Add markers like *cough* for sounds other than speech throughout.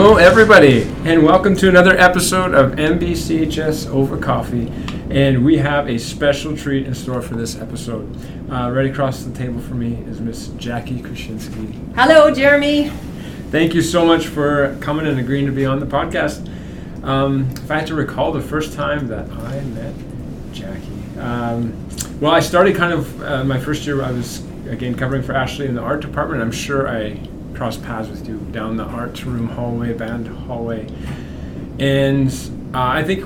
Hello, everybody, and welcome to another episode of NBCHS Over Coffee. And we have a special treat in store for this episode. Uh, right across the table from me is Miss Jackie Kroczynski. Hello, Jeremey. Thank you so much for coming and agreeing to be on the podcast. Um, if I had to recall the first time that I met Jackie, um, well, I started kind of uh, my first year. I was again covering for Ashley in the art department. I'm sure I crossed paths with you down the arts room hallway, band hallway, and uh, I think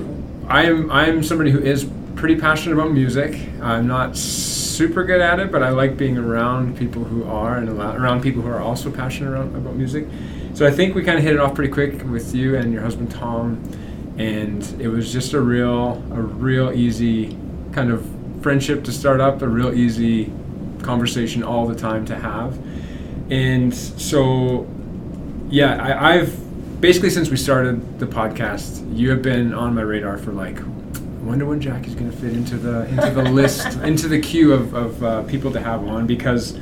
I'm I'm somebody who is pretty passionate about music. I'm not super good at it, but I like being around people who are and around people who are also passionate around, about music. So I think we kind of hit it off pretty quick with you and your husband Tom, and it was just a real a real easy kind of friendship to start up, a real easy conversation all the time to have and so yeah I, i've basically since we started the podcast you have been on my radar for like I wonder when Jackie's going to fit into the into the *laughs* list into the queue of, of uh, people to have on because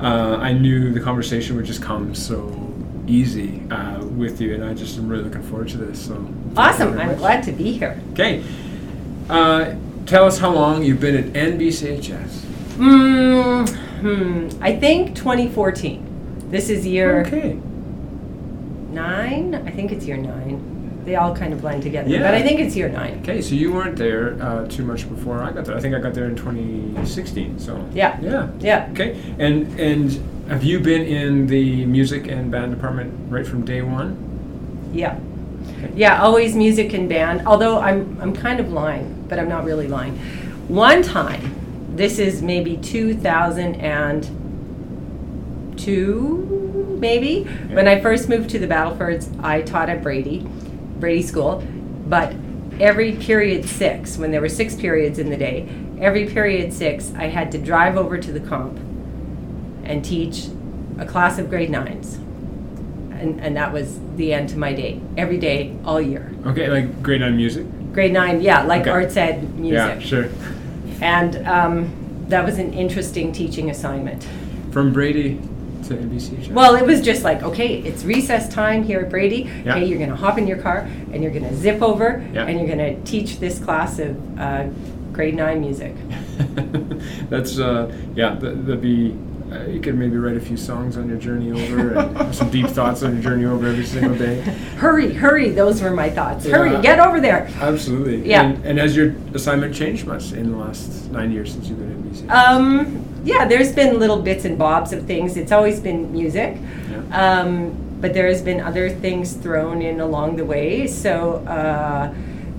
uh, I knew the conversation would just come so easy uh, with you and I just am really looking forward to this so. Awesome. I'm glad to be here. Okay. Uh, tell us how long you've been at NBCHS mm, hmm, I think 2014 this is year okay nine. I think it's year nine. They all kind of blend together, Yeah. but I think it's year nine. Okay, so you weren't there uh, too much before I got there. I think I got there in 2016. So Yeah. yeah. Yeah. Okay, and and have you been in the music and band department right from day one? Yeah. Yeah, always music and band. Although I'm I'm kind of lying, but I'm not really lying. One time, this is maybe 2002, maybe, when I first moved to the Battlefords, I taught at Brady, Brady School, but every period six, when there were six periods in the day, every period six, I had to drive over to the comp and teach a class of grade nines. And, and that was the end to my day, every day, all year. Okay, like grade nine music. Grade nine, yeah, like Okay. arts ed music. Yeah, sure. And um, that was an interesting teaching assignment. From Brady to NBC. Well, it was just like, okay, it's recess time here at Brady. Yeah. Okay, you're going to hop in your car and you're going to zip over Yeah. and you're going to teach this class of uh, grade nine music. *laughs* That's uh, yeah. That, that'd be. Uh, you could maybe write a few songs on your journey over and some deep thoughts on your journey over every single day. *laughs* Hurry, hurry, those were my thoughts. Yeah. Hurry, get over there. Absolutely. Yeah. And, and has your assignment changed much in the last nine years since you've been at NBC? Um, yeah, there's been little bits and bobs of things. It's always been music. Yeah. Um, but there has been other things thrown in along the way. So, uh,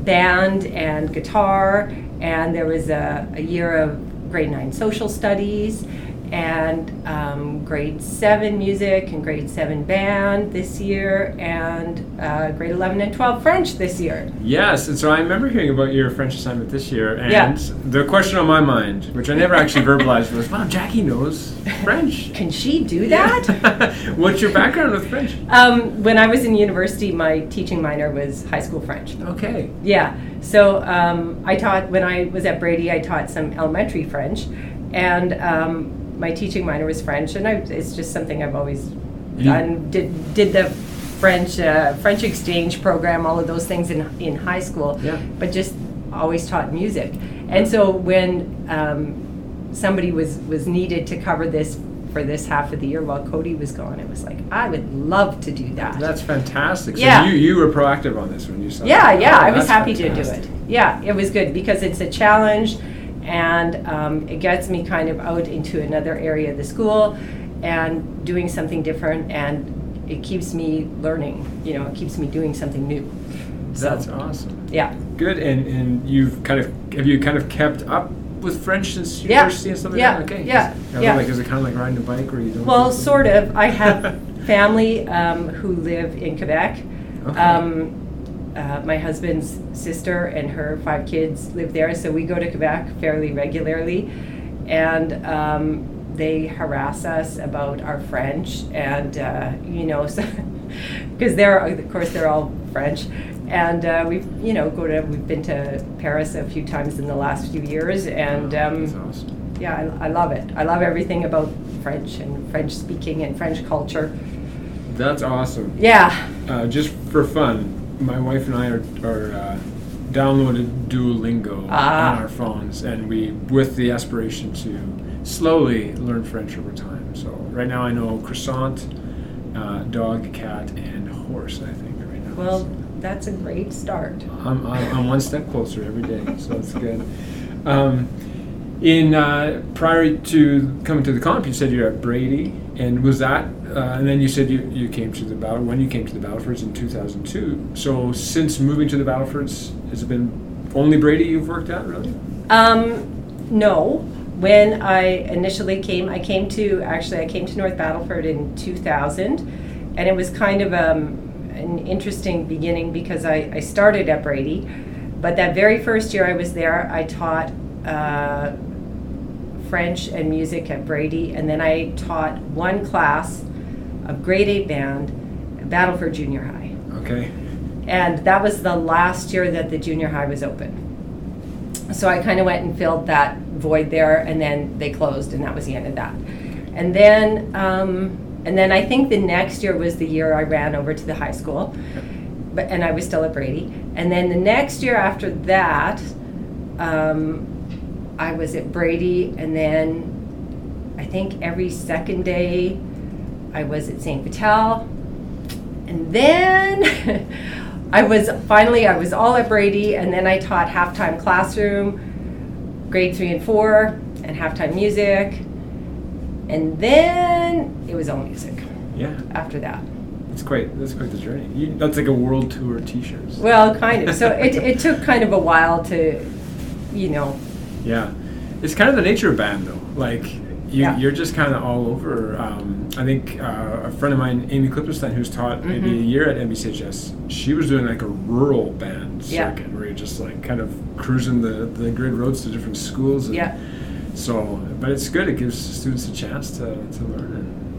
band and guitar, and there was a, a year of grade nine social studies, and um, grade seven music and grade seven band this year, and uh, grade 11 and 12 French this year. Yes, and so I remember hearing about your French assignment this year, and Yeah. the question on my mind, which I never actually verbalized, was, "Wow, Jackie knows French." *laughs* Can she do that? *laughs* What's your background with French? Um, when I was in university, my teaching minor was high school French. Okay. Yeah, so um, I taught, when I was at Brady, I taught some elementary French, and um, my teaching minor was French, and I, it's just something I've always done. Did, did the French, uh, French exchange program, all of those things in, in high school, Yeah. but just always taught music. And so when um, somebody was, was needed to cover this for this half of the year while Cody was gone, it was like, I would love to do that. That's fantastic. So Yeah. you, you were proactive on this when you saw Yeah, it. yeah, Oh, I was happy to do it. Yeah, it was good because it's a challenge and um, it gets me kind of out into another area of the school and doing something different and it keeps me learning, you know, it keeps me doing something new. So, That's awesome. yeah. Good, and and you've kind of have you kind of kept up with French since Yeah. university and stuff like Yeah. that? Okay. Yeah. Is, it Yeah. Like, is it kind of like riding a bike or you don't? Well, sort of. I have *laughs* family um, who live in Quebec. Okay. Um, uh, my husband's sister and her five kids live there, so we go to Quebec fairly regularly. And um, they harass us about our French, and uh, you know, *laughs* because they're of course they're all French, and uh, we've you know go to we've been to Paris a few times in the last few years, and um, awesome. yeah, I, I love it. I love everything about French and French speaking and French culture. That's awesome. Yeah. Uh, just for fun, my wife and I are, are uh, downloaded Duolingo Ah. on our phones, and we with the aspiration to slowly learn French over time. So right now I know croissant, uh, dog, cat, and horse. I think right now. Well, that's a great start. I'm, I'm, I'm one step closer every day, so it's good. Um, in uh, prior to coming to the comp, you said you're at Brady, and was that? Uh, and then you said you, you came to the battle when you came to the Battlefords in 2002. So since moving to the Battlefords, has it been only Brady you've worked at, really? Um, no. When I initially came, I came to actually I came to North Battleford in 2000, and it was kind of um, an interesting beginning because I, I started at Brady, but that very first year I was there, I taught uh, French and music at Brady, and then I taught one class of grade eight band, at Battleford Junior High. Okay. And that was the last year that the junior high was open. So I kind of went and filled that void there, and then they closed, and that was the end of that. And then, um, and then I think the next year was the year I ran over to the high school, but and I was still at Brady. And then the next year after that, um, I was at Brady, and then I think every second day I was at St. Vital, and then *laughs* I was finally I was all at Brady, and then I taught halftime classroom, grade three and four, and halftime music, and then it was all music Yeah, after that. that's quite that's quite the journey. You, that's like a world tour T-shirts. Well, kind of. So it, it took kind of a while to, you know, Yeah, it's kind of the nature of band though. Like you, Yeah. you're just kind of all over. Um, I think uh, a friend of mine, Amy Klippenstein, who's taught maybe Mhm. a year at NBCHS, she was doing like a rural band Yeah. circuit where you're just like kind of cruising the, the grid roads to different schools. And Yeah. So, but it's good. It gives students a chance to, to learn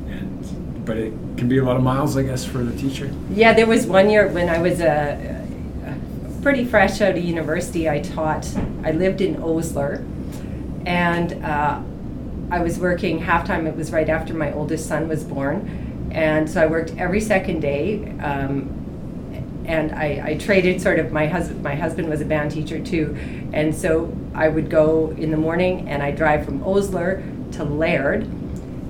and, and but it can be a lot of miles, I guess, for the teacher. Yeah, there was one year when I was a pretty fresh out of university. I taught. I lived in Osler, and uh, I was working half time. It was right after my oldest son was born, and so I worked every second day. Um, and I, I traded sort of my husband. My husband was a band teacher too, and so I would go in the morning and I drive from Osler to Laird,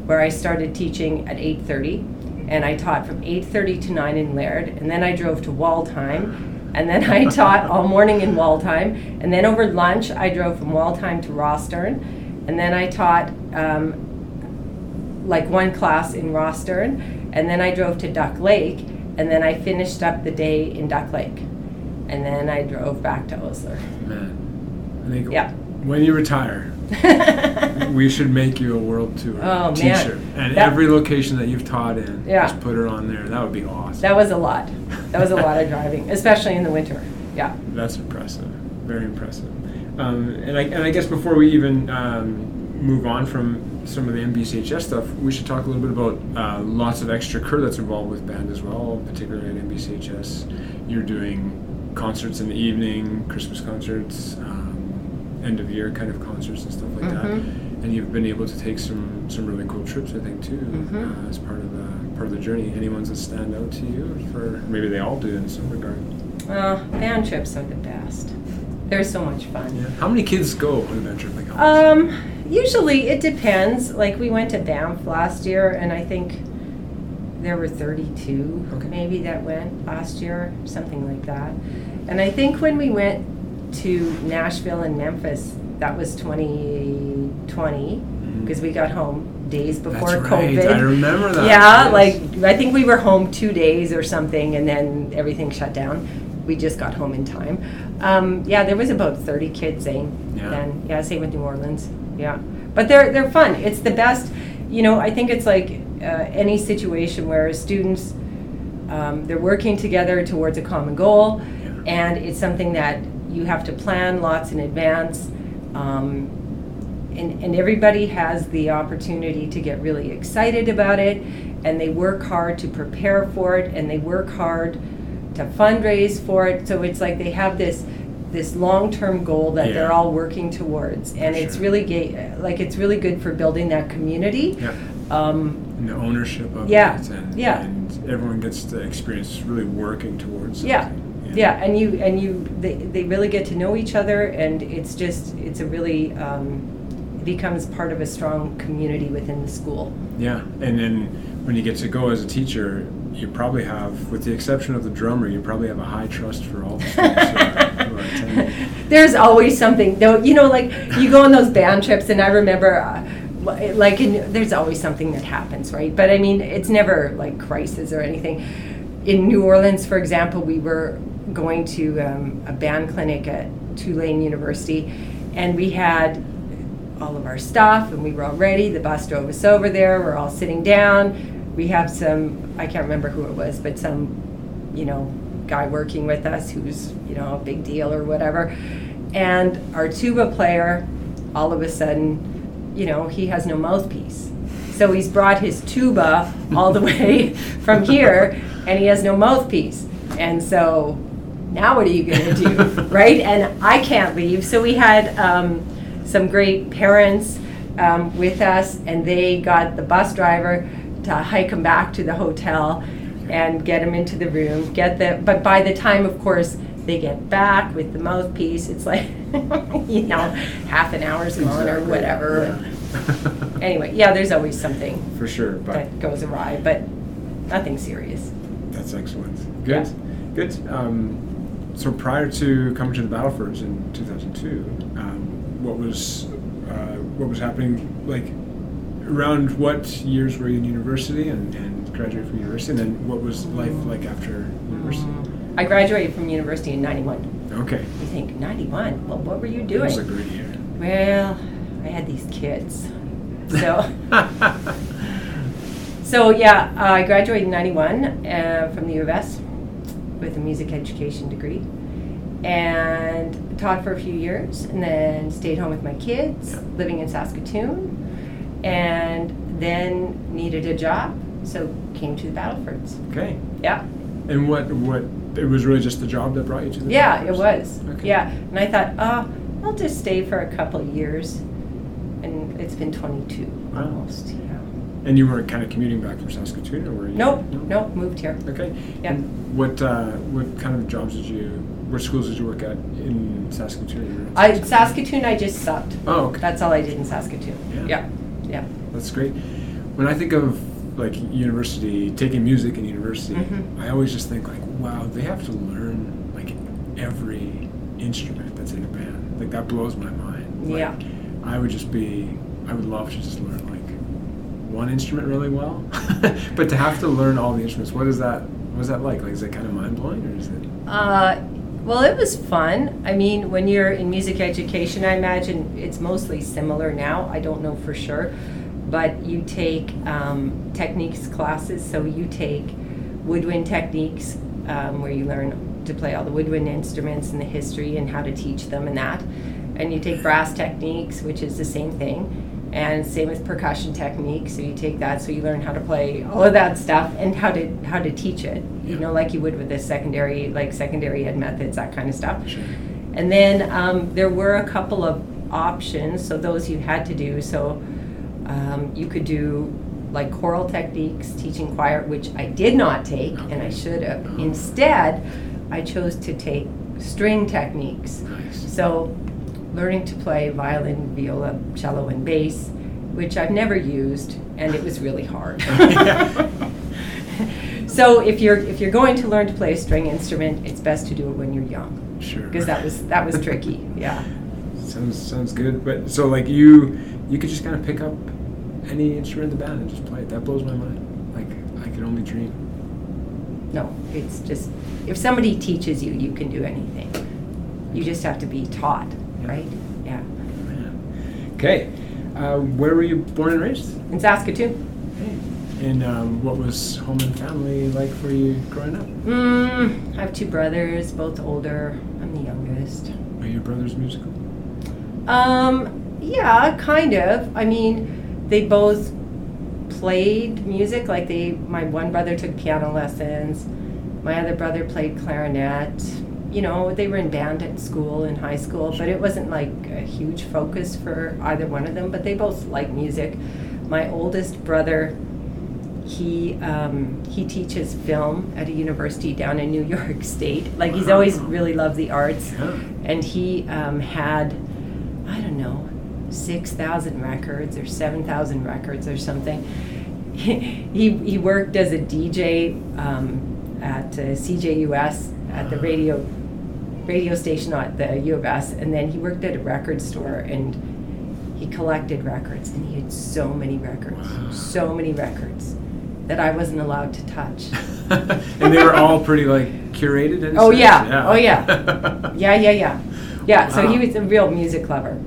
where I started teaching at 8:30, and I taught from 8:30 to 9 in Laird, and then I drove to Waldheim, and then I *laughs* taught all morning in Waldheim, and then over lunch I drove from Waldheim to Rosthern, and then I taught um, like one class in Rosthern, and then I drove to Duck Lake, and then I finished up the day in Duck Lake, and then I drove back to Osler. Man, I think Yeah. when you retire, we should make you a world tour Oh. T-shirt, and That- every location that you've taught in, Yeah. just put her on there. That would be awesome. That was a lot. That was a lot of driving, especially in the winter. Yeah. That's impressive. Very impressive. Um, and I and I guess before we even um, move on from some of the NBCHS stuff, we should talk a little bit about uh, lots of extra crew that's involved with band as well, particularly at NBCHS. You're doing concerts in the evening, Christmas concerts, um, end of year kind of concerts and stuff like that. Mhm. And you've been able to take some some really cool trips, I think, too, Mhm. uh, as part of the part of the journey. Any ones that stand out to you? For maybe they all do in some regard. Well, band trips are the best. They're so much fun. Yeah. How many kids go on a band trip like that? Um, usually it depends. Like we went to Banff last year, and I think there were 32 Okay. maybe that went last year, something like that. And I think when we went to Nashville and Memphis, that was 2020 because we got home days before Mm-hmm. Right. COVID. I remember that. Yeah, Yes. like I think we were home two days or something, and then everything shut down. We just got home in time. Um, yeah, there was about thirty kids saying Yeah. then. Yeah, same with New Orleans. Yeah, but they're they're fun. It's the best. You know, I think it's like uh, any situation where students um, they're working together towards a common goal, Yeah. and it's something that you have to plan lots in advance. Um, and, and everybody has the opportunity to get really excited about it and they work hard to prepare for it and they work hard to fundraise for it so it's like they have this this long-term goal that they're all working towards and For it's really ga- like it's really good for building that community Yeah. um, and the ownership of Yeah, it, and, yeah. and everyone gets to experience really working towards something. Yeah, yeah, and you and you they, they really get to know each other, and it's just it's a really um, it becomes part of a strong community within the school. Yeah, and then when you get to go as a teacher, you probably have, with the exception of the drummer, you probably have a high trust for all the *laughs* students who are, who are attending. There's always something, though. You know, like you go on those band trips, and I remember. Uh, like in, there's always something that happens right but i mean it's never like crisis or anything in new orleans for example we were going to um, a band clinic at tulane university and we had all of our stuff and we were all ready. The bus drove us over there. We're all sitting down. We have some i can't remember who it was but some you know guy working with us who's you know a big deal or whatever. And our tuba player all of a sudden you know he has no mouthpiece. So he's brought his tuba all the way *laughs* from here and he has no mouthpiece. And so now what are you going to do *laughs* right? And i can't leave. So we had um, some great parents um, with us and they got the bus driver to hike him back to the hotel and get him into the room get the but by the time of course they get back with the mouthpiece it's like *laughs* you know half an hour's gone or whatever. Yeah. *laughs* anyway yeah there's always something For sure, but that goes awry but nothing serious. That's excellent. Good, good. Um, so prior to coming to the Battlefords in 2002, um, what was uh, what was happening? Like around what years were you in university and, and graduated from university, and then what was life like after university? i graduated from university in 91 Okay, you think 91 well what were you doing? it was a great year. well i had these kids so *laughs* So yeah, uh, I graduated in '91 uh, from the U of S with a music education degree, and taught for a few years, and then stayed home with my kids, Yeah. living in Saskatoon, and then needed a job, so came to the Battlefords. okay, Yeah, and what what it was really just the job that brought you to the yeah, it was. Okay. Yeah, and I thought, oh, I'll just stay for a couple of years, and it's been 22 Wow. almost. And you weren't kind of commuting back from Saskatoon, or were you? Nope, No? nope, moved here. Okay. Yeah. And what uh, what kind of jobs did you? What schools did you work at in Saskatoon? Were in I Saskatoon, I just sucked. Oh, okay. That's all I did in Saskatoon. Yeah. Yeah, yeah. That's great. When I think of like university, taking music in university, Mhm. I always just think like, wow, they have to learn like every instrument that's in a band. Like that blows my mind. Like, Yeah. I would just be, I would love to just learn one instrument really well, *laughs* but to have to learn all the instruments, what is that? What is that like? Like, is it kind of mind blowing, or is it? Uh, well, it was fun. I mean, when you're in music education, I imagine it's mostly similar now. I don't know for sure. But you take um, techniques classes, so you take woodwind techniques, um, where you learn to play all the woodwind instruments and the history and how to teach them and that. And you take brass techniques, which is the same thing. And same with percussion technique So you take that, so you learn how to play all of that stuff and how to how to teach it. You Yeah. know, like you would with the secondary, like secondary ed methods, that kind of stuff. Sure. And then um, there were a couple of options, so those you had to do. So um, you could do like choral techniques, teaching choir, which I did not take, and I should have. Instead, I chose to take string techniques. Nice. So learning to play violin, viola, cello, and bass, which I've never used, and it was really hard. *laughs* So if you're if you're going to learn to play a string instrument, it's best to do it when you're young, Sure. because that was that was tricky. Yeah. Sounds sounds good. But so like you you could just kind of pick up any instrument in the band and just play it. That blows my mind. Like I could only dream. No, it's just if somebody teaches you, you can do anything. You just have to be taught. Right? Yeah. Okay. Uh, where were you born and raised? In Saskatoon. And um, what was home and family like for you growing up? Mm, I have two brothers, both older. I'm the youngest. Are your brothers musical? Um, yeah, kind of. I mean, they both played music. Like they, my one brother took piano lessons. My other brother played clarinet. You know, they were in band at school in high school, but it wasn't like a huge focus for either one of them. But they both like music. My oldest brother he um, he teaches film at a university down in New York State. Like he's always really loved the arts, Yeah. and he um, had I don't know six thousand records or seven thousand records or something. *laughs* he he worked as a DJ um, at uh, CJUS at the radio radio station at the U of S, and then he worked at a record store and he collected records, and he had so many records, Wow. so many records that I wasn't allowed to touch. *laughs* and they were all pretty like curated. And Oh, such? yeah. Oh, yeah. *laughs* Yeah, yeah, yeah, yeah. So he was a real music lover.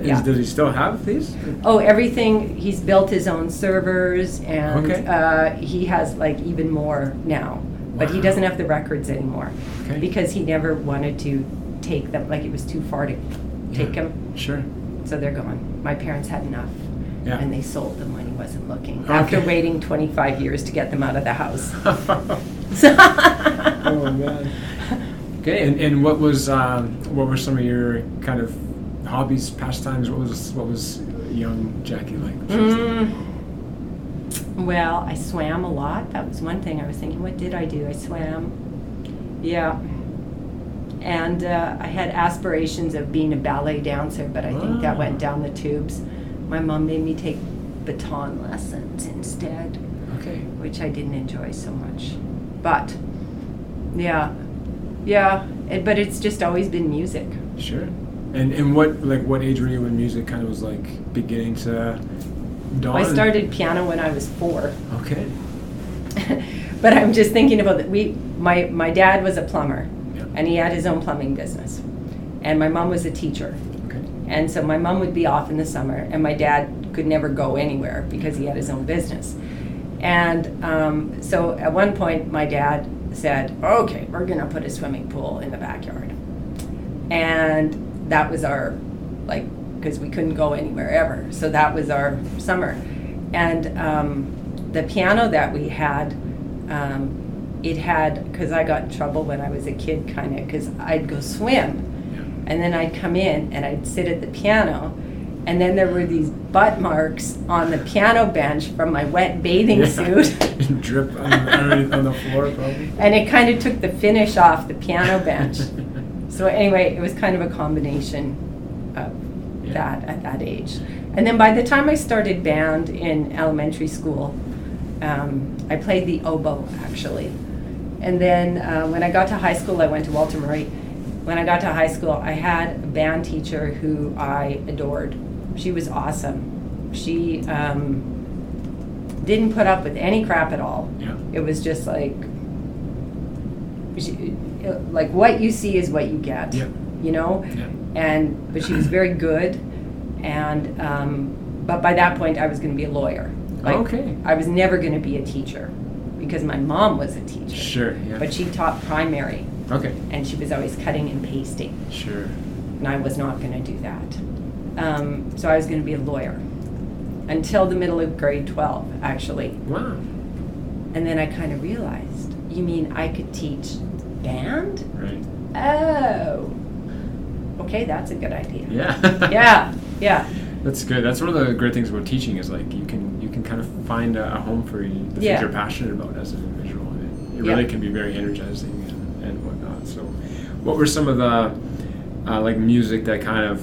Is- Yeah. Does he still have these? Oh, everything. He's built his own servers, and Okay. uh, he has like even more now. But he doesn't have the records anymore Okay. because he never wanted to take them. Like it was too far to take Yeah. them, Sure. so they're gone. My parents had enough, Yeah. and they sold them when he wasn't looking. After waiting 25 years to get them out of the house. *laughs* oh man. Okay, and, and what was um, what were some of your kind of hobbies, pastimes? What was what was young Jackie like? when she was little? Mm, well, I swam a lot. That was one thing I was thinking. What did I do? I swam. Yeah. And uh, I had aspirations of being a ballet dancer, but I think that Ah. went down the tubes. My mom made me take baton lessons instead, Okay. which I didn't enjoy so much. But, yeah, yeah. It, but it's just always been music. Sure. And and what like what age were you when music kind of was like beginning to dawn? I started piano when I was four. Okay. *laughs* but I'm just thinking about that. We, my, my dad was a plumber, Yeah. and he had his own plumbing business, and my mom was a teacher, Okay. and so my mom would be off in the summer, and my dad could never go anywhere because he had his own business, and um, so at one point my dad said, "Okay, we're gonna put a swimming pool in the backyard," and that was our, like, because we couldn't go anywhere ever, so that was our summer, and um, the piano that we had, um, it had because I got in trouble when I was a kid, kind of because I'd go swim, and then I'd come in and I'd sit at the piano, and then there were these butt marks on the piano bench from my wet bathing Yeah. suit, *laughs* Drip on, underneath on the floor, probably. and it kind of took the finish off the piano bench. *laughs* So anyway, it was kind of a combination of. That at that age. And then by the time I started band in elementary school, um, I played the oboe actually. And then uh, when I got to high school, I went to Walter Murray. When I got to high school, I had a band teacher who I adored. She was awesome. She um, didn't put up with any crap at all. Yeah. It was just like, she, like what you see is what you get. Yeah. You know, Yeah. and but she was very good, and um, but by that point I was going to be a lawyer. Like, Okay. I was never going to be a teacher because my mom was a teacher. Sure. Yeah. But she taught primary, okay. and she was always cutting and pasting, Sure. and I was not going to do that. Um, so I was going to be a lawyer until the middle of grade twelve, actually. Wow. And then I kind of realized, you mean I could teach band? Right. Oh, okay, that's a good idea. Yeah. *laughs* Yeah, yeah, That's good. That's one of the great things about teaching is like you can you can kind of find a, a home for you, the Yeah. things you're passionate about as an individual. And it, it Yeah. really can be very energizing and, and whatnot. So, what were some of the uh, like music that kind of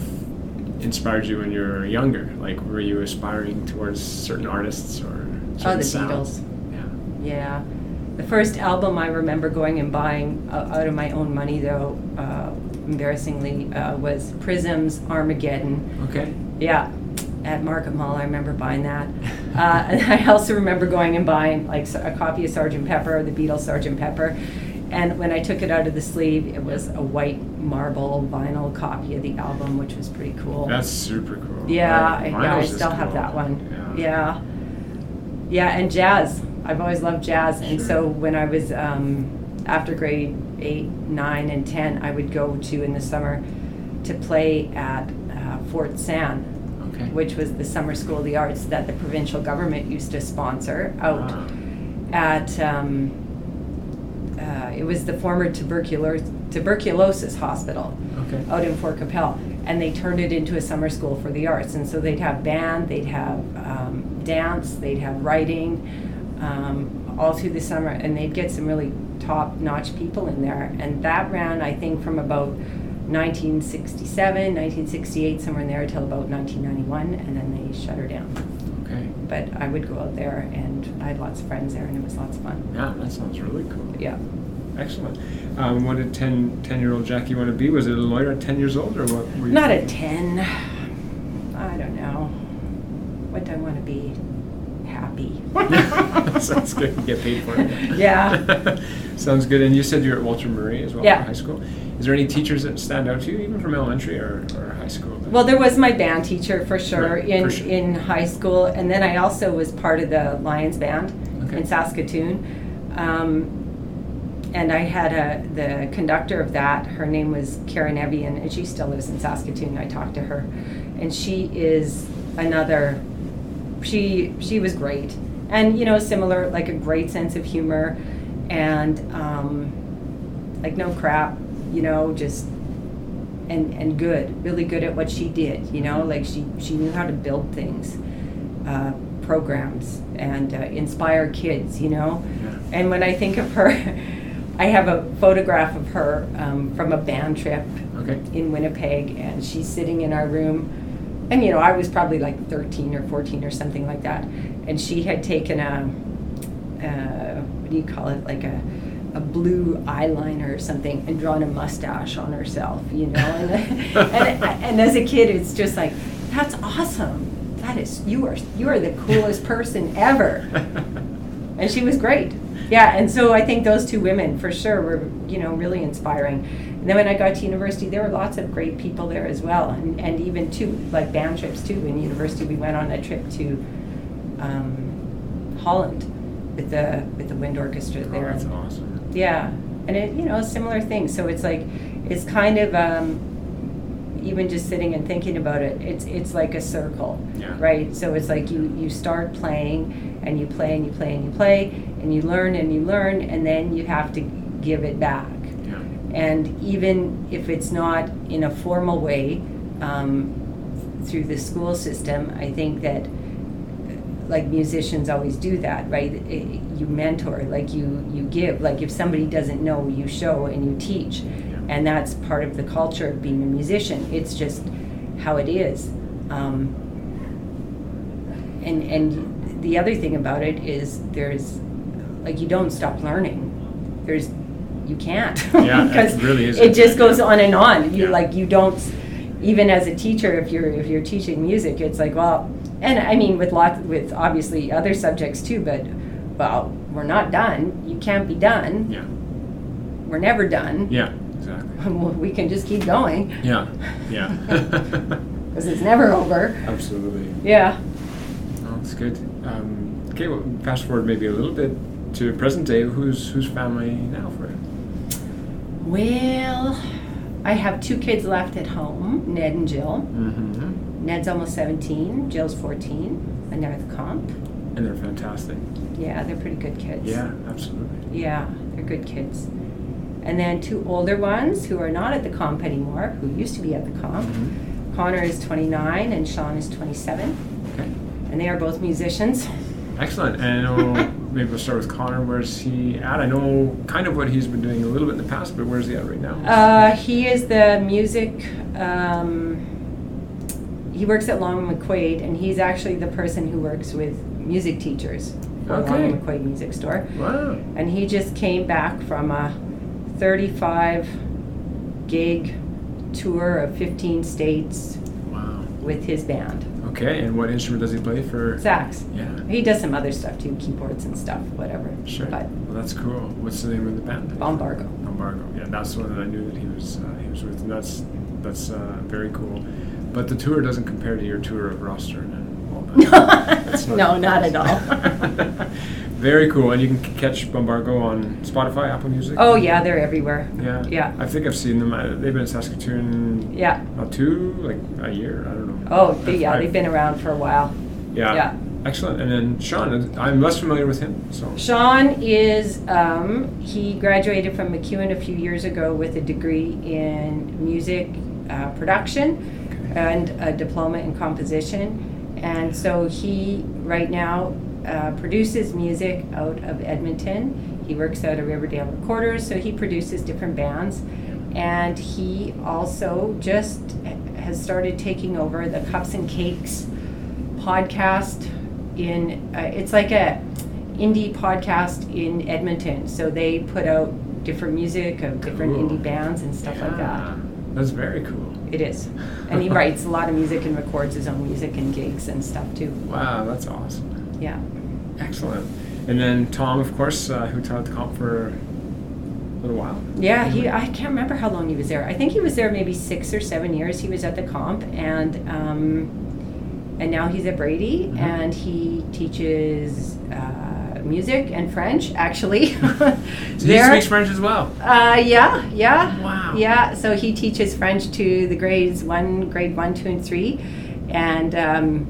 inspired you when you were younger? Like, were you aspiring towards certain artists or certain Oh, the sounds? Beatles. Yeah. yeah. The first album I remember going and buying uh, out of my own money, though, uh, embarrassingly, uh, was Prism's Armageddon. Okay. Yeah, at Market Mall, I remember buying that. Uh, and I also remember going and buying like a copy of Sgt. Pepper, the Beatles Sgt. Pepper. And when I took it out of the sleeve, it was a white marble vinyl copy of the album, which was pretty cool. That's super cool. Yeah, Like, I- yeah, I vinyl's just still have that one. Yeah. Yeah. Yeah, and jazz. I've always loved jazz. And Sure. so when I was um, after grade eight, nine, and 10, I would go to in the summer to play at uh, Fort San, Okay. which was the summer school of the arts that the provincial government used to sponsor out Wow. at um, uh, it was the former tuberculosis tuberculosis hospital Okay. out in Fort Qu'Appelle, and they turned it into a summer school for the arts. And so they'd have band, they'd have um, dance, they'd have writing, um, all through the summer, and they'd get some really top-notch people in there. And that ran, I think, from about 1967, 1968, somewhere in there, until about 1991, and then they shut her down. Okay. But I would go out there, and I had lots of friends there, and it was lots of fun. Yeah, that sounds really cool. Yeah. Excellent. Um, what did 10, 10 year old Jackie want to be? Was it a lawyer at 10 years old or what? Were you Not at 10. I don't know. What do I want to be? Happy. *laughs* Sounds good. You get paid for it. Yeah. *laughs* Sounds good. And you said you're at Walter Murray as well Yeah. for high school. Is there any teachers that stand out to you, even from elementary or, or high school? Well, there was my band teacher for sure Right, in for sure. in high school, and then I also was part of the Lions band Okay. in Saskatoon. Um, and I had a the conductor of that. Her name was Karen Evian, and she still lives in Saskatoon. I talked to her, and she is another. She she was great, and you know, similar like a great sense of humor, and um, like no crap, you know, just and and good, really good at what she did. You know, like she she knew how to build things, uh, programs, and uh, inspire kids. You know, Yeah. and when I think of her, *laughs* I have a photograph of her um, from a band trip Okay. in Winnipeg, and she's sitting in our room. And you know, I was probably like 13 or 14 or something like that, and she had taken a, uh, what do you call it, like a, a blue eyeliner or something, and drawn a mustache on herself, you know. And, *laughs* and, and as a kid, it's just like, that's awesome. That is, you are, you are the coolest person ever *laughs* and she was great. Yeah, and so I think those two women for sure were, you know, really inspiring. And then when I got to university, there were lots of great people there as well, and, and even too like band trips too. In university, we went on a trip to um, Holland with the with the wind orchestra Oh, there. that's awesome. Yeah, and it you know similar things. So it's like it's kind of um, even just sitting and thinking about it. It's it's like a circle, Yeah. right? So it's like you you start playing and you play and you play and you play and you learn and you learn and then you have to give it back. And even if it's not in a formal way um, through the school system, I think that like musicians always do that, right? I- You mentor, like you you give. Like if somebody doesn't know, you show and you teach, and that's part of the culture of being a musician. It's just how it is. Um, and and the other thing about it is there's like you don't stop learning. There's you can't *laughs* *laughs* Yeah, it because really is it just goes on and on. You Yeah. like you don't even as a teacher if you're if you're teaching music it's like well and I mean with lots with obviously other subjects too but well we're not done you can't be done Yeah. we're never done Yeah. Exactly. *laughs* we can just keep going Yeah. Yeah. because it's never over Absolutely. yeah Oh, that's good. Um, okay, well, fast forward maybe a little bit to present day. Who's who's family now for you? Well I have two kids left at home Ned and Jill Mm-hmm. Ned's almost 17 Jill's 14 and they're at the comp And they're fantastic. yeah they're pretty good kids Yeah, absolutely. Yeah, they're good kids. And then two older ones who are not at the comp anymore, who used to be at the comp. Mhm. Connor is 29 and Sean is 27, Okay. and they are both musicians. Excellent. And know *laughs* maybe we'll start with Connor. Where's he at? I know kind of what he's been doing a little bit in the past, but where's he at right now? Uh, he is the music. Um, he works at Long McQuade, and he's actually the person who works with music teachers for Okay. Long McQuade Music Store. wow. And he just came back from a 35 gig tour of 15 states Wow. with his band. Okay. And what instrument does he play for? Sax. Yeah. He does some other stuff too, keyboards and stuff, whatever. Sure. But Well, that's cool. What's the name of the band? Bombargo. Embargo. Yeah, that's the one that I knew that he was uh, he was with, and that's that's uh, very cool. But the tour doesn't compare to your tour of roster and all that. *laughs* It's *laughs* no, not at all. *laughs* very cool, and you can catch Bombargo on Spotify, Apple Music. oh yeah, they're everywhere. yeah, yeah. I think I've seen them. Uh, They've been in Saskatoon Yeah. about two, like a year. I don't know. Oh, they, yeah, I've- they've been around for a while. Yeah. yeah. Excellent. And then Sean, I'm less familiar with him, so. Sean is, um, he graduated from MacEwan a few years ago with a degree in music uh, production Okay. and a diploma in composition. And so he, right now, uh, produces music out of Edmonton. He works out of Riverdale Recorders, so he produces different bands. And he also just has started taking over the Cups and Cakes podcast in uh, it's like a indie podcast in Edmonton. So they put out different music of different Cool. indie bands and stuff like that. That's very cool. It is. And he *laughs* writes a lot of music and records his own music and gigs and stuff too. Wow, that's awesome. Yeah. Excellent. And then Tom, of course, uh, who taught the comp for a little while. Yeah, he I can't remember how long he was there. I think he was there maybe 6 or 7 years. He was at the comp and um and now he's at Brady Mhm. and he teaches uh, music and French actually. *laughs* So he speaks French as well. Uh, yeah, yeah. Wow. Yeah, so he teaches French to the grades one, grade one, two, and three. And, um,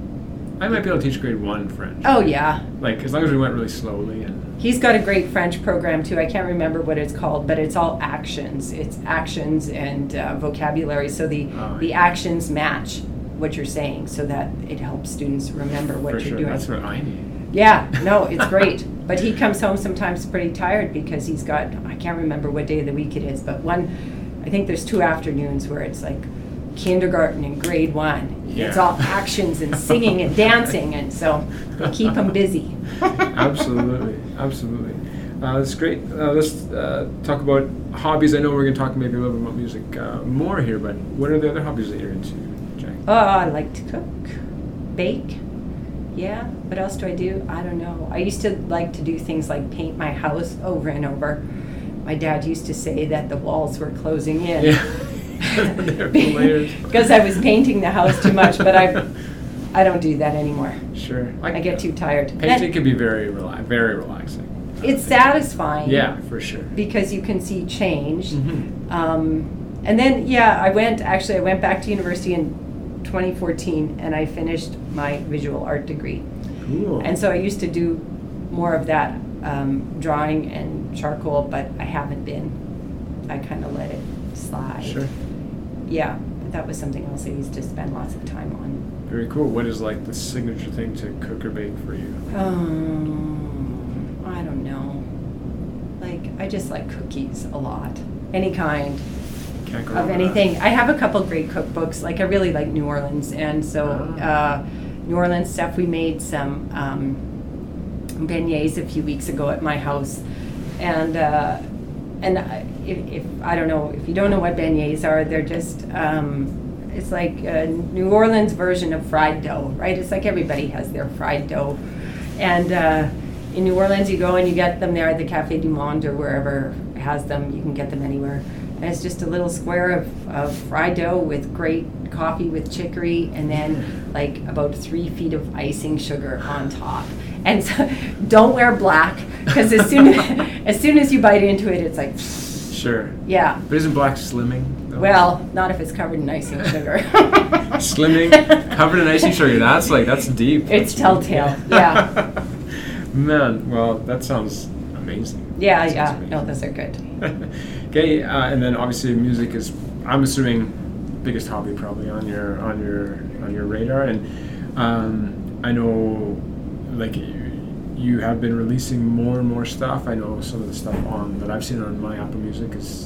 I might be able to teach grade one French. oh, yeah. Like as long as we went really slowly and. He's got a great French program too. I can't remember what it's called, but it's all actions. It's actions and uh, vocabulary. So the, Oh, the yeah. actions match what you're saying so that it helps students remember what for you're sure, doing. that's what I need. Yeah, no, it's great. but he comes home sometimes pretty tired because he's got, I can't remember what day of the week it is, but one, I think there's two afternoons where it's like kindergarten and grade one. It's all actions and singing and dancing, and so they keep them busy. *laughs* absolutely, absolutely. Uh, that's great. Uh, let's uh, talk about hobbies. I know we're going to talk maybe a little bit about music uh, more here, but what are the other hobbies that you're into, Jack? Oh, I like to cook, bake. Yeah. What else do I do? I don't know. I used to like to do things like paint my house over and over. My dad used to say that the walls were closing in. Yeah. *laughs* Layers. *laughs* because I was painting the house too much, but I, I don't do that anymore. Sure. I get too tired. Painting can be very rela- very relaxing. it's satisfying. Yeah, for sure. Because you can see change. Mhm. Um, and then yeah, I went actually I went back to university in 2014 and I finished my visual art degree. Cool. And so I used to do more of that um, drawing and charcoal, but I haven't been. I kind of let it slide. Sure. Yeah, but that was something else I used to spend lots of time on. Very cool. What is like the signature thing to cook or bake for you? Um, I don't know. Like, I just like cookies a lot. Any kind Can't of wrong with anything. I have a couple great cookbooks. Like, I really like New Orleans. And so, Ah. uh, New Orleans stuff, we made some um, beignets a few weeks ago at my house. And, uh, and if, if, I don't know, if you don't know what beignets are, they're just, um, it's like New Orleans version of fried dough, right? It's like everybody has their fried dough. And uh, in New Orleans, you go and you get them there at the Cafe du Monde or wherever has them. You can get them anywhere. And it's just a little square of, of fried dough with great coffee with chicory and then like about three feet of icing sugar on top. And so *laughs* don't wear black because as soon *laughs* *laughs* as soon as you bite into it, it's like, Sure. yeah. But isn't black slimming? though? Well, not if it's covered in icing sugar. Slimming, covered in icing sugar. That's like that's deep. It's telltale, yeah. Man, well, that sounds amazing. Yeah, That yeah. sounds No, those are good. okay, uh, and then obviously music is, I'm assuming, biggest hobby probably on your on your on your radar, and um, I know, like. You, have been releasing more and more stuff. I know some of the stuff on that I've seen on my Apple Music is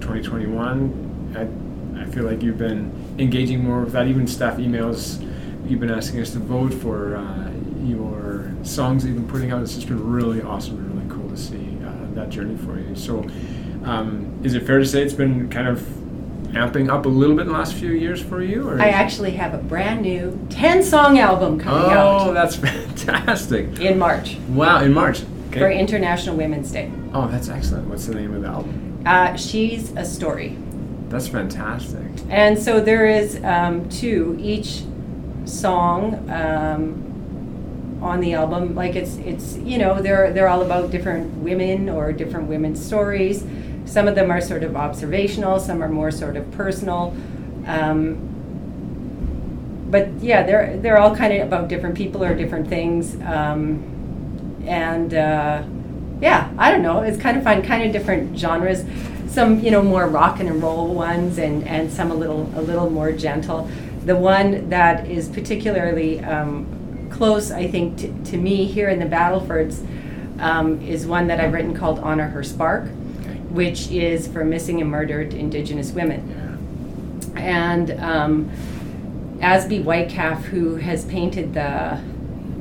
2021. I, I feel like you've been engaging more with that. Even staff emails, you've been asking us to vote for uh, your songs that you've been putting out. It's just been really awesome and really cool to see uh, that journey for you. So, um, is it fair to say it's been kind of amping up a little bit in the last few years for you? Or I actually have a brand new 10 song album coming Oh, out Oh, that's *laughs* fantastic! in March Wow, in March. Okay. for International Women's Day. Oh, that's excellent. What's the name of the album? Uh, She's a Story. That's fantastic. And so there is um, two each song um, on the album. Like it's it's you know they're they're all about different women or different women's stories. Some of them are sort of observational. Some are more sort of personal. Um, but yeah, they're they're all kind of about different people or different things. Um, and uh, yeah, I don't know. It's kind of fun, kind of different genres. Some you know more rock and roll ones, and and some a little a little more gentle. The one that is particularly um, close, I think, to, to me here in the Battlefords um, is one that I've written called Honor Her Spark. Which is for missing and murdered Indigenous women. Yeah. And um, Asby Whitecalf, who has painted the,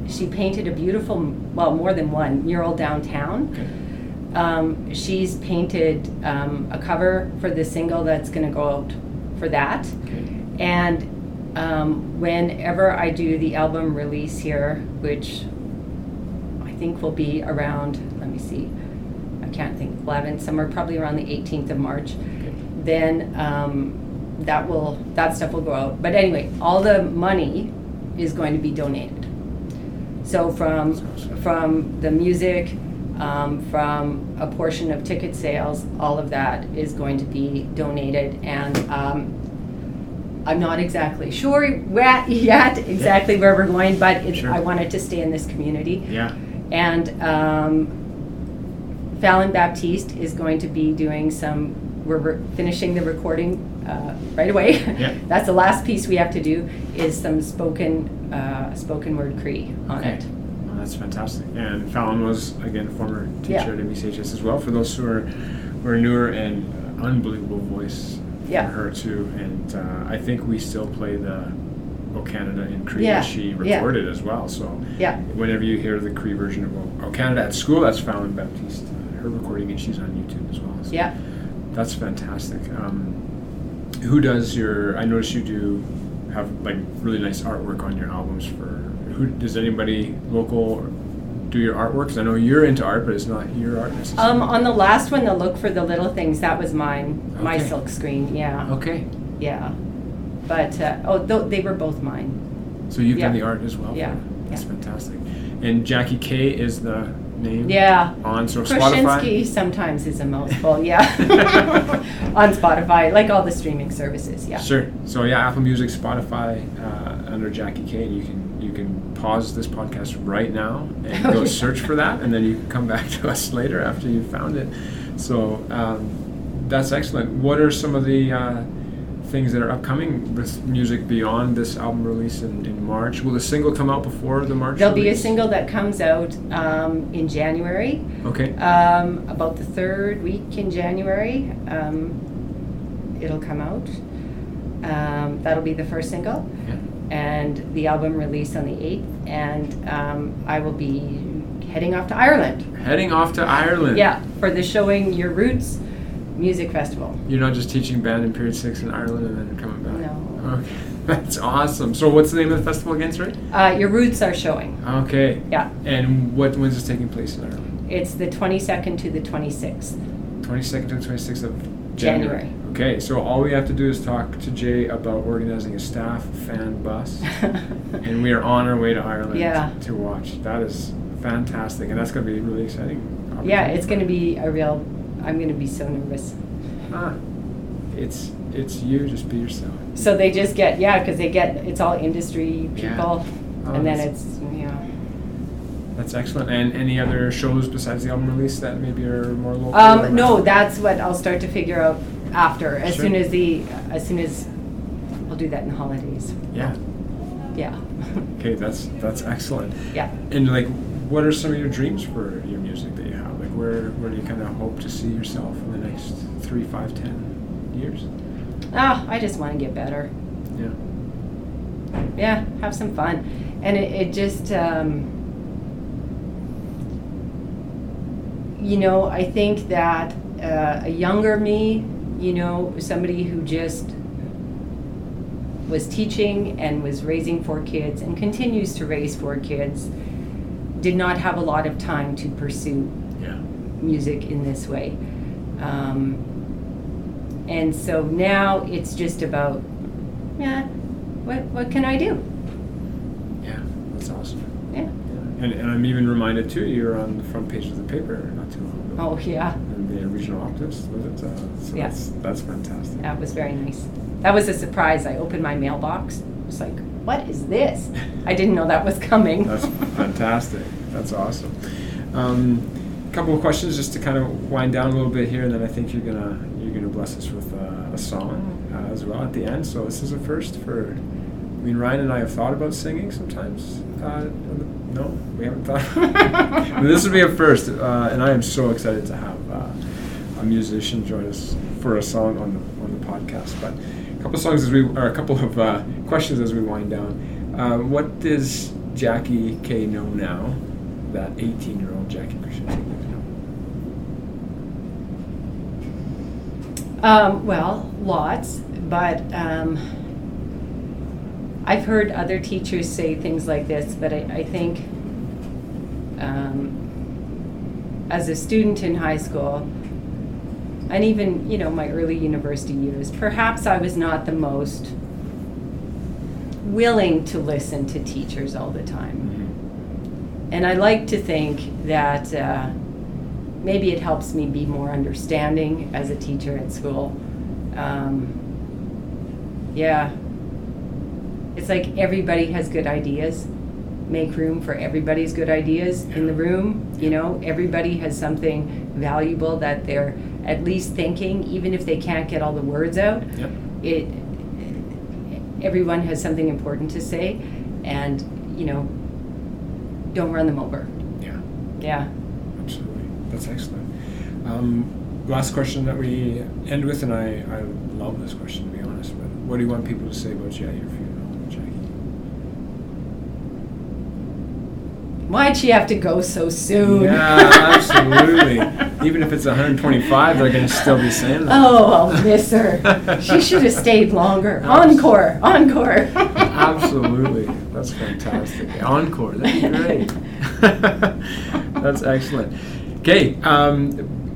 she painted a beautiful, well, more than one mural downtown. Okay. Um, she's painted um, a cover for the single that's going to go out for that. Okay. And um, whenever I do the album release here, which I think will be around, let me see, I can't think, 11, somewhere probably around the 18th of March, Okay. then um, that will, that stuff will go out. But anyway, all the money is going to be donated. So from, from the music, um, from a portion of ticket sales, all of that is going to be donated. And um, I'm not exactly sure yet exactly where we're going, but Sure. I wanted to stay in this community. Yeah. And um, Fallon Baptiste is going to be doing some, we're re- finishing the recording uh, right away. Yeah. *laughs* That's the last piece we have to do, is some spoken, uh, spoken word Cree on Okay. it. Well, that's fantastic. And Fallon was again a former teacher Yeah. at NBCHS as well. For those who are who are newer and uh, unbelievable voice Yeah. for her too. And uh, I think we still play the O Canada in Cree Yeah, that she yeah. recorded as well. So Yeah. whenever you hear the Cree version of O Canada at school, that's Fallon Baptiste. Her recording, and she's on YouTube as well. So Yeah. That's fantastic. Um, who does your? I notice you do have like really nice artwork on your albums. For who does anybody local do your artwork? 'Cause I know you're into art, but it's not your art necessarily. Um, on the last one, the look for the little things, that was mine, my silk screen, yeah, okay, yeah. But, uh, oh, tho- they were both mine. so you've done the art as well. Yeah, that's yeah. fantastic. And Jackie K is the name. Yeah. On so Kroczynski Spotify. sometimes is a mouthful, yeah. *laughs* On Spotify, like all the streaming services, yeah. Sure. So yeah, Apple Music, Spotify, uh, under Jackie K. You can you can pause this podcast right now and go search for that, and then you can come back to us later after you found it. So um, that's excellent. What are some of the uh, things that are upcoming with music beyond this album release in, in March? Will the single come out before the March? There'll be a single that comes out um, in January, Okay. um, about the third week in January. Um, it'll come out. Um, that'll be the first single. Yeah. and the album released on the 8th and um, i will be heading off to ireland Heading off to Ireland. yeah for the showing your roots music festival You're not just teaching band in Period Six in Ireland and then coming back. No. Okay. *laughs* That's awesome. So what's the name of the festival again, sorry? uh, your roots are showing Okay. yeah And what when's this taking place in Ireland? it's the 22nd to the 26th Twenty second to the twenty sixth of January. January. Okay, so all we have to do is talk to Jay about organizing a staff fan bus, *laughs* and we are on our way to Ireland Yeah. to watch. That is fantastic, and that's going to be really exciting. yeah it's going to be a real i'm going to be so nervous Ah, it's it's you. Just be yourself. so they just get yeah because they get it's all industry Yeah. people Oh, and then that's- it's yeah That's excellent. And any other shows besides the album release that maybe are more local? Um, no, that's what I'll start to figure out after. As Sure. soon as the, as soon as, I'll do that in the holidays. Yeah. Yeah. *laughs* Okay, that's that's excellent. yeah. And like, what are some of your dreams for your music that you have? Like, where where do you kind of hope to see yourself in the next three, five, ten years? Ah, I just want to get better. Yeah. Yeah, have some fun, and it, it just, um, you know, I think that uh, a younger me, you know, somebody who just was teaching and was raising four kids and continues to raise four kids, did not have a lot of time to pursue. Music in this way. Um, and so now it's just about, yeah, what, what can I do? Yeah. That's awesome. Yeah. Yeah. And, and I'm even reminded too, you were on the front page of the paper not too long ago. Oh, yeah, And the regional optimist was it? Uh, so Yeah. That's, that's fantastic. that was very nice. That was a surprise. I opened my mailbox. I was like, what is this? *laughs* I didn't know that was coming. That's fantastic. That's awesome. Um, a couple of questions just to kind of wind down a little bit here, and then I think you're gonna you're gonna bless us with uh, a song uh, as well at the end. So this is a first for I mean, Ryan and I have thought about singing sometimes. Uh, no, we haven't thought. *laughs* This would be a first, uh, and I am so excited to have uh, a musician join us for a song on the on the podcast. But a couple of songs as we, or a couple of questions as we wind down. What does Jackie K know now that 18-year-old Jackie Christian didn't know? Um, well, lots, but um, I've heard other teachers say things like this, but I, I think um, as a student in high school, and even you know my early university years, perhaps I was not the most willing to listen to teachers all the time, and I like to think that. Uh, maybe it helps me be more understanding as a teacher at school. Um, yeah. It's like everybody has good ideas. Make room for everybody's good ideas in the room. You know, everybody has something valuable that they're at least thinking, even if they can't get all the words out. Yep. It. Everyone has something important to say, and you know, don't run them over. Yeah. Yeah. That's excellent. Um, last question that we end with, and I, I love this question to be honest, but what do you want people to say about you at your funeral, Jackie? Why'd she have to go so soon? Yeah, absolutely. *laughs* Even if it's 125, they're going to still be saying that. Oh, I'll miss her. She *laughs* should have stayed longer. Encore, encore. Absolutely. That's fantastic. Encore. That's great. *laughs* That's excellent. Okay, um,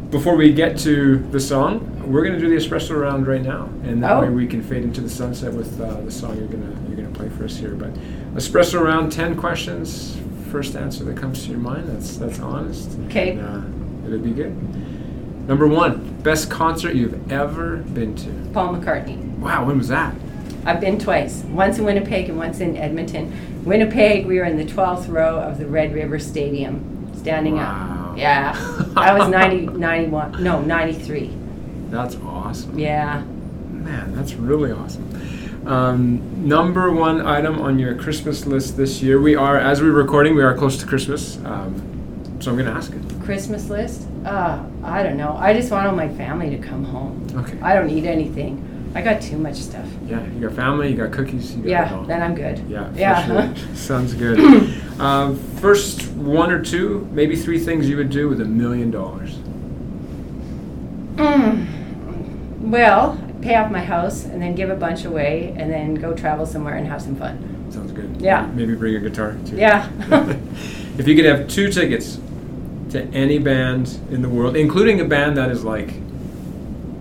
before we get to the song, we're going to do the espresso round right now, and that Oh. way we can fade into the sunset with uh, the song you're going to you're going to play for us here. But espresso round, ten questions. First answer that comes to your mind. That's that's honest. Okay. Uh, it'll be good. Number one, best concert you've ever been to. Paul McCartney. Wow, when was that? I've been twice, once in Winnipeg and once in Edmonton. Winnipeg, we were in the 12th row of the Red River Stadium, standing Wow. up. Yeah. That was *laughs* 90, 91, no, 93. That's awesome. Yeah. Man, that's really awesome. Um, number one item on your Christmas list this year. We are, as we're recording, we are close to Christmas. Um, so I'm going to ask it. Christmas list? Uh, I don't know. I just want all my family to come home. Okay. I don't need anything. I got too much stuff. Yeah, you got family, you got cookies. You got Yeah, then I'm good. Yeah, Yeah. sure. *laughs* Sounds good. *clears throat* um, first one or two, maybe three things you would do with a million dollars. Mm. Well, pay off my house and then give a bunch away and then go travel somewhere and have some fun. Sounds good. Yeah. Maybe bring a guitar too. Yeah. *laughs* if you could have two tickets to any band in the world, including a band that is like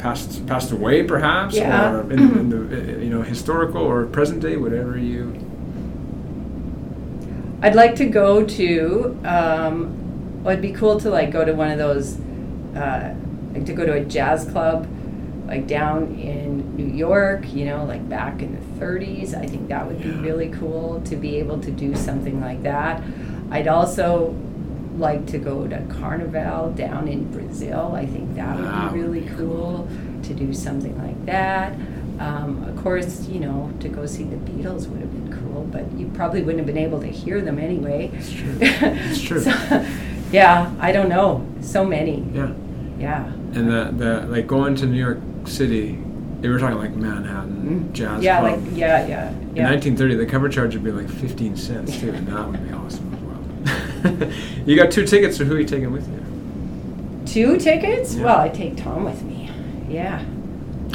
passed passed away, perhaps, Yeah. or in, in the you know historical or present day, whatever you. I'd like to go to. Um, well, it'd be cool to like go to one of those, uh, like to go to a jazz club, like down in New York. You know, like back in the 30s. I think that would be really cool to be able to do something like that. I'd also like to go to Carnival down in Brazil. I think that would be really cool to do something like that. Um, of course, you know, to go see the Beatles would have been cool, but you probably wouldn't have been able to hear them anyway. It's true. *laughs* It's true. So, yeah, I don't know. So many. Yeah, Yeah. and the the like going to New York City. They were talking like Manhattan Mm. jazz yeah, club. like yeah, yeah, In yeah. 1930, the cover charge would be like 15 cents too, and that would be awesome. *laughs* you got two tickets, so who are you taking with you? Two tickets? Yeah. Well, I take Tom with me. Yeah.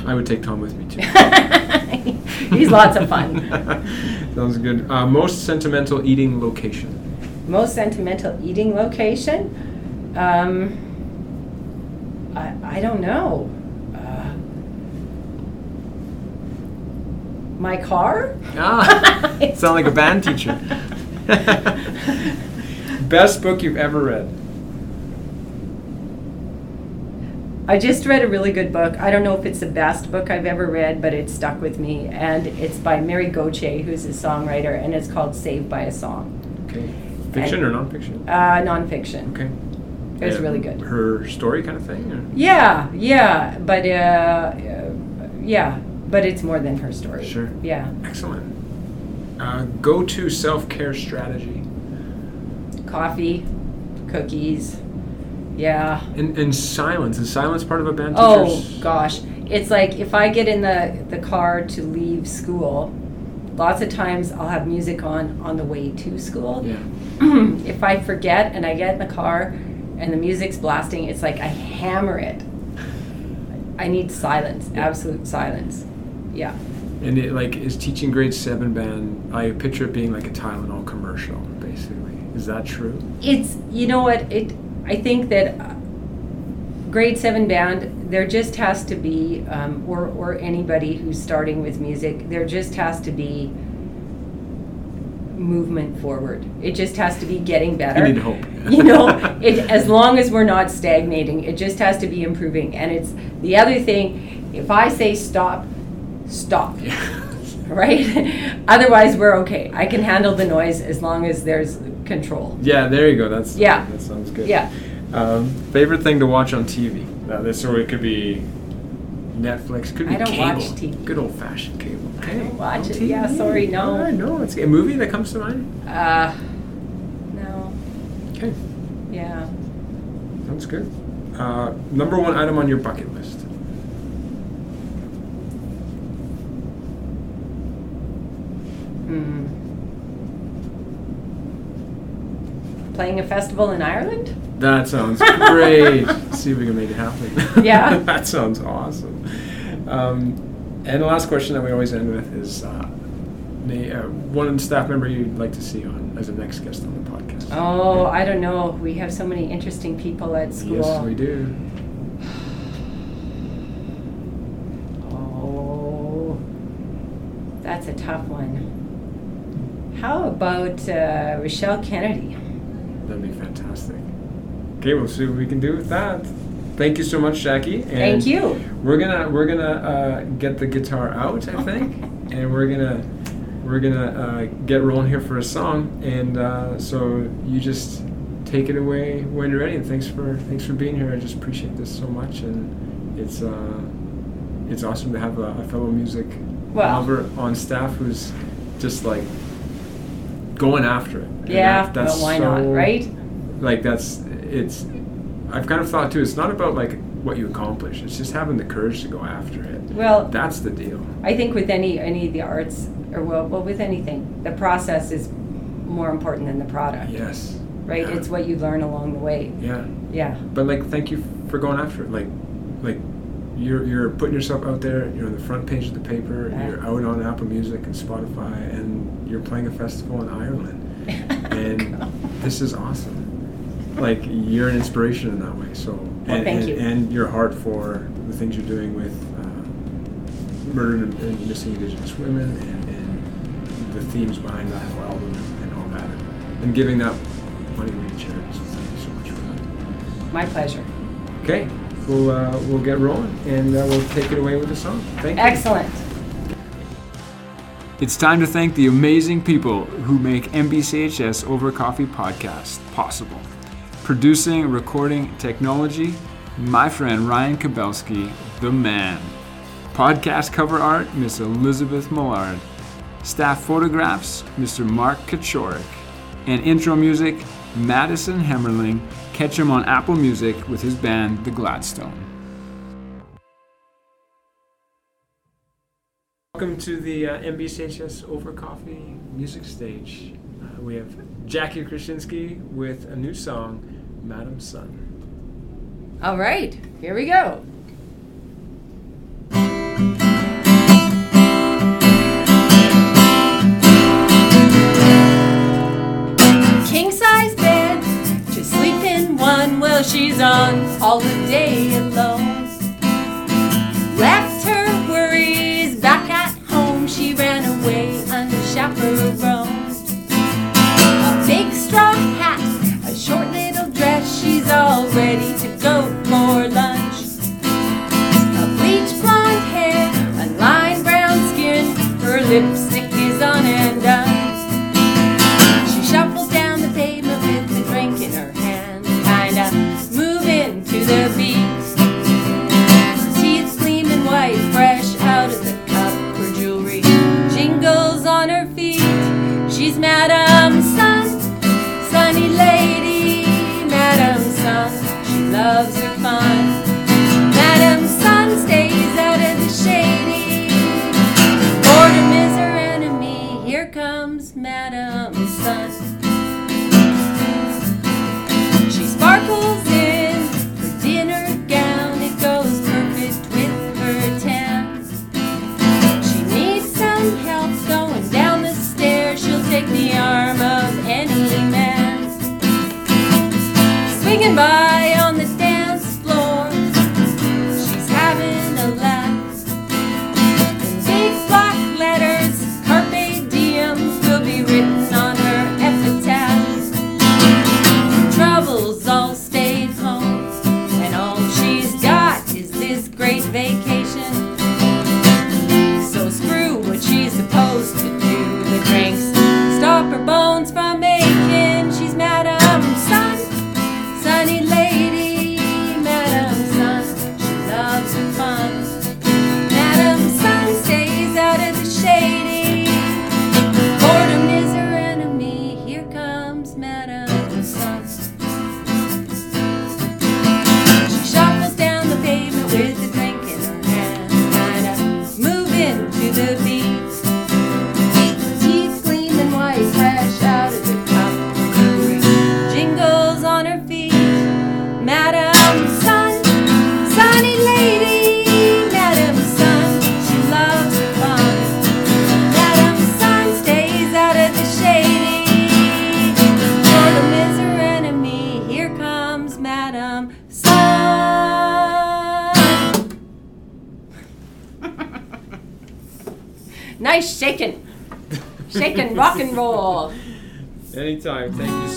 I would take Tom with me too. *laughs* He's lots of fun. *laughs* Sounds good. Uh, most sentimental eating location. Most sentimental eating location? Um, I, I don't know. Uh, my car? Ah, sound like a band teacher. Best book you've ever read. I just read a really good book. I don't know if it's the best book I've ever read, but it stuck with me. And it's by Mary Gauthier, who's a songwriter, and it's called Saved by a Song. Okay. Fiction or nonfiction? Uh, nonfiction. Okay. It was really good. Her story kind of thing? Or? Yeah, yeah, but uh, uh, yeah, but it's more than her story. Sure. Yeah. Excellent. Uh, go to self care strategy. Coffee, cookies. Yeah. And, and silence. Is silence part of a band Oh gosh, it's like if I get in the the car to leave school, lots of times I'll have music on on the way to school. Yeah. *clears throat* if I forget and I get in the car and the music's blasting, it's like I hammer it. I need silence, Yeah. absolute silence. Yeah. And it like is teaching grade seven band. I picture it being like a Tylenol commercial. Is that true? It's you know what it. I think that uh, grade seven band there just has to be, um, or or anybody who's starting with music, there just has to be movement forward. It just has to be getting better. You need hope. *laughs* you know, it as long as we're not stagnating, it just has to be improving. And it's the other thing. If I say stop, stop. Yeah. *laughs* Right? *laughs* Otherwise, we're okay. I can handle the noise as long as there's control. Yeah, there you go. That's Yeah. That sounds good. Yeah. Um, favorite thing to watch on TV? Uh, this or it could be Netflix. Could be I don't cable. watch TV. Good old fashioned cable. I don't watch no it. Yeah, sorry, no. I know. It's a movie that comes to mind. Uh, no. Okay, Yeah. sounds good. Uh, number one item on your bucket list. Hmm. Playing a festival in Ireland? That sounds *laughs* great. See if we can make it happen. Yeah. *laughs* that sounds awesome. Um, and the last question that we always end with is uh, may, uh, one staff member you'd like to see on as a next guest on the podcast. Oh, I don't know. We have so many interesting people at school. Yes, we do. Oh, that's a tough one. How about uh, Rochelle Kennedy? That'd be fantastic. Okay, we'll see what we can do with that. Thank you so much, Jackie. And Thank you. We're gonna we're gonna uh, get the guitar out, I *laughs* think, and we're gonna we're gonna uh, get rolling here for a song. And uh, so you just take it away when you're ready. And thanks for thanks for being here. I just appreciate this so much, and it's uh, it's awesome to have a, a fellow music Well- lover on staff who's just like going after it. Yeah, that- that's well, why not, right? like that's it's i've kind of thought too it's not about like what you accomplish it's just having the courage to go after it Well, that's the deal I think with any any of the arts, or well, well, with anything, the process is more important than the product, yes right? Yeah. It's what you learn along the way. yeah Yeah. but like thank you for going after it like like you're you're putting yourself out there you're on the front page of the paper you're out on apple music and spotify and you're playing a festival in ireland. *laughs* And this is awesome. Like you're an inspiration in that way so. And, thank and, you. and your heart for the things you're doing with uh, murdered and, and missing indigenous women and, and the themes behind that whole album and all that. And giving that money away to charities so thank you so much for that. My pleasure. okay we'll uh, we'll get rolling and uh, we'll take it away with a song. Thank you. Excellent. It's time to thank the amazing people who make NBCHS Over Coffee podcast possible. Producing, recording, technology, my friend Ryan Kobelsky, the man. Podcast cover art, Miss Elizabeth Millard. Staff photographs, Mr. Mark Kotchorek. And intro music, Madison Hemmerling. Catch him on Apple Music with his band, The Gladstone. Welcome to the uh, NBCHS Over Coffee music stage. Uh, we have Jackie Kroczynski with a new song, Madam Sun. All right, here we go.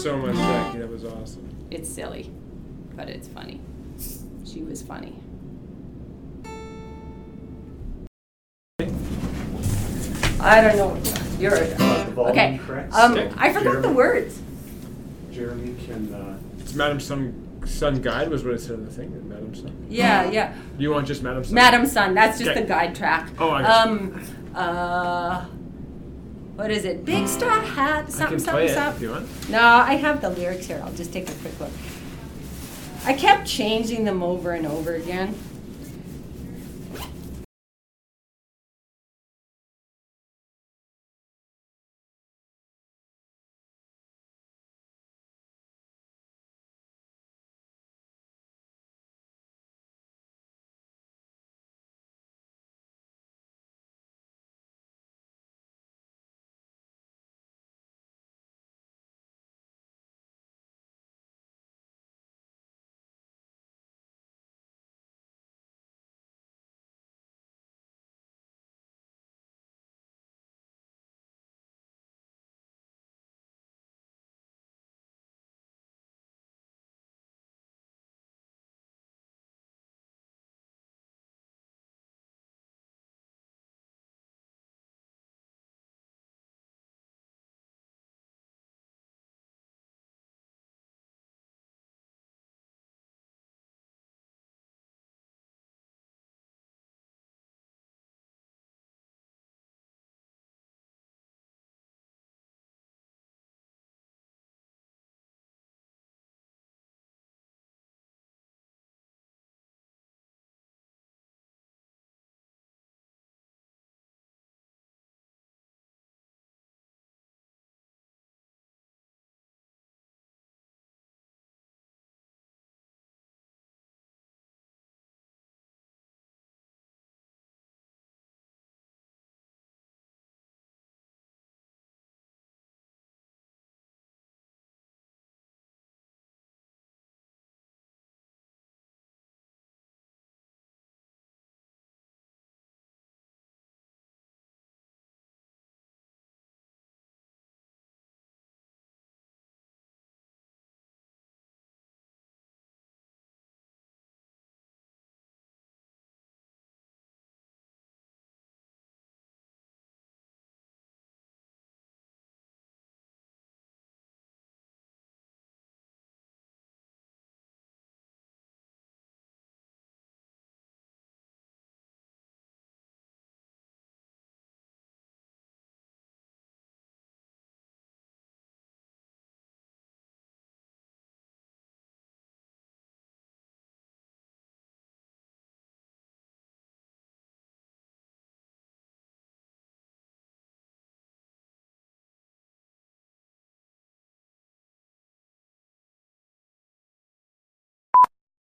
So much, Jackie. That was awesome. It's silly, but it's funny. She was funny. I don't know. You're Uh, the volume okay. Um, I forgot the words. Jeremey can, uh, It's Madam Sun, Sun Guide was what it said on the thing. Madam Sun. Yeah, yeah. You want just Madam Sun? Madam Sun. That's just Okay. the guide track. Oh, I got you. Um, uh, what is it? Big straw hat. Something, something, something. No, I have the lyrics here. I'll just take a quick look. I kept changing them over and over again.